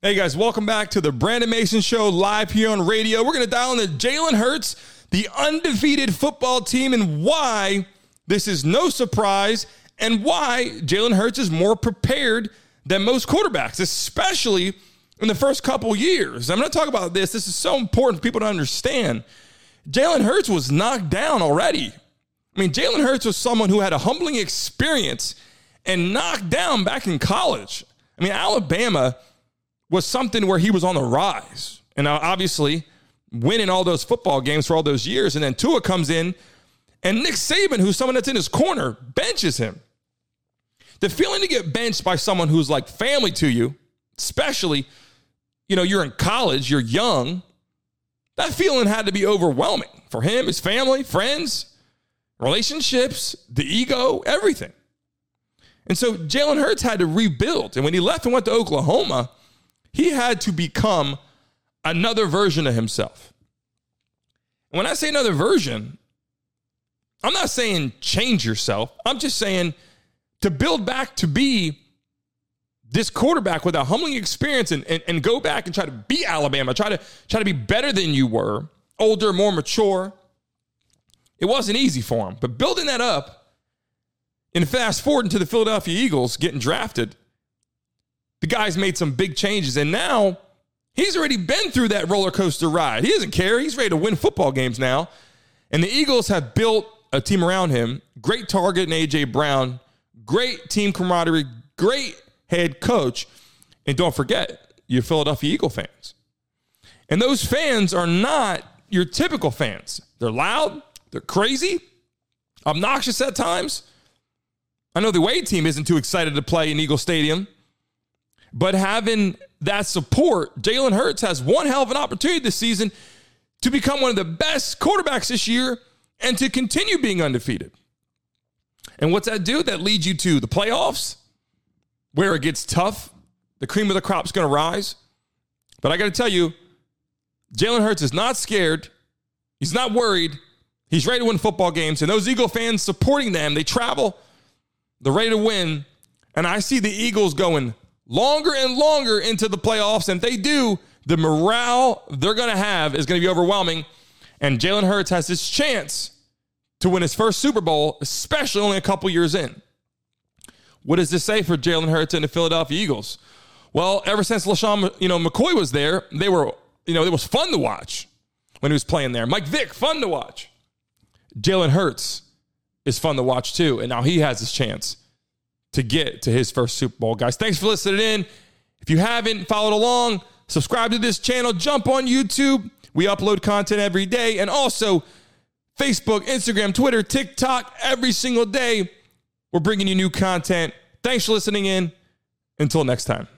Hey guys, welcome back to the Brandon Mason Show live here on radio. We're going to dial into Jalen Hurts, the undefeated football team, and why this is no surprise and why Jalen Hurts is more prepared than most quarterbacks, especially in the first couple years. I'm going to talk about this. This is so important for people to understand. Jalen Hurts was knocked down already. I mean, Jalen Hurts was someone who had a humbling experience and knocked down back in college. I mean, Alabama was something where he was on the rise. And obviously, winning all those football games for all those years. And then Tua comes in, and Nick Saban, who's someone that's in his corner, benches him. The feeling to get benched by someone who's like family to you, especially, you know, you're in college, you're young, that feeling had to be overwhelming for him, his family, friends, relationships, the ego, everything. And so Jalen Hurts had to rebuild. And when he left and went to Oklahoma, he had to become another version of himself. when I say another version, I'm not saying change yourself. I'm just saying to build back to be this quarterback with a humbling experience and, and, and go back and try to be Alabama, try to try to be better than you were, older, more mature. It wasn't easy for him. But building that up and fast forward into the Philadelphia Eagles getting drafted – the guy's made some big changes, and now he's already been through that roller coaster ride. He doesn't care. He's ready to win football games now. And the Eagles have built a team around him. Great target in AJ Brown, great team camaraderie, great head coach. And don't forget, your Philadelphia Eagle fans. And those fans are not your typical fans. They're loud, they're crazy, obnoxious at times. I know the Wade team isn't too excited to play in Eagle Stadium. But having that support, Jalen Hurts has one hell of an opportunity this season to become one of the best quarterbacks this year and to continue being undefeated. And what's that do? That leads you to the playoffs where it gets tough. The cream of the crop is going to rise. But I got to tell you, Jalen Hurts is not scared. He's not worried. He's ready to win football games. And those Eagle fans supporting them, they travel, they're ready to win. And I see the Eagles going longer and longer into the playoffs. And if they do, the morale they're going to have is going to be overwhelming. And Jalen Hurts has his chance to win his first Super Bowl, especially only a couple years in. What does this say for Jalen Hurts and the Philadelphia Eagles? Well, ever since LeSean, you know, McCoy was there, they were, you know, it was fun to watch when he was playing there. Mike Vick, fun to watch. Jalen Hurts is fun to watch too. And now he has his chance to get to his first Super Bowl. Guys, thanks for listening in. If you haven't followed along, subscribe to this channel, jump on YouTube. We upload content every day and also Facebook, Instagram, Twitter, TikTok every single day. We're bringing you new content. Thanks for listening in. Until next time.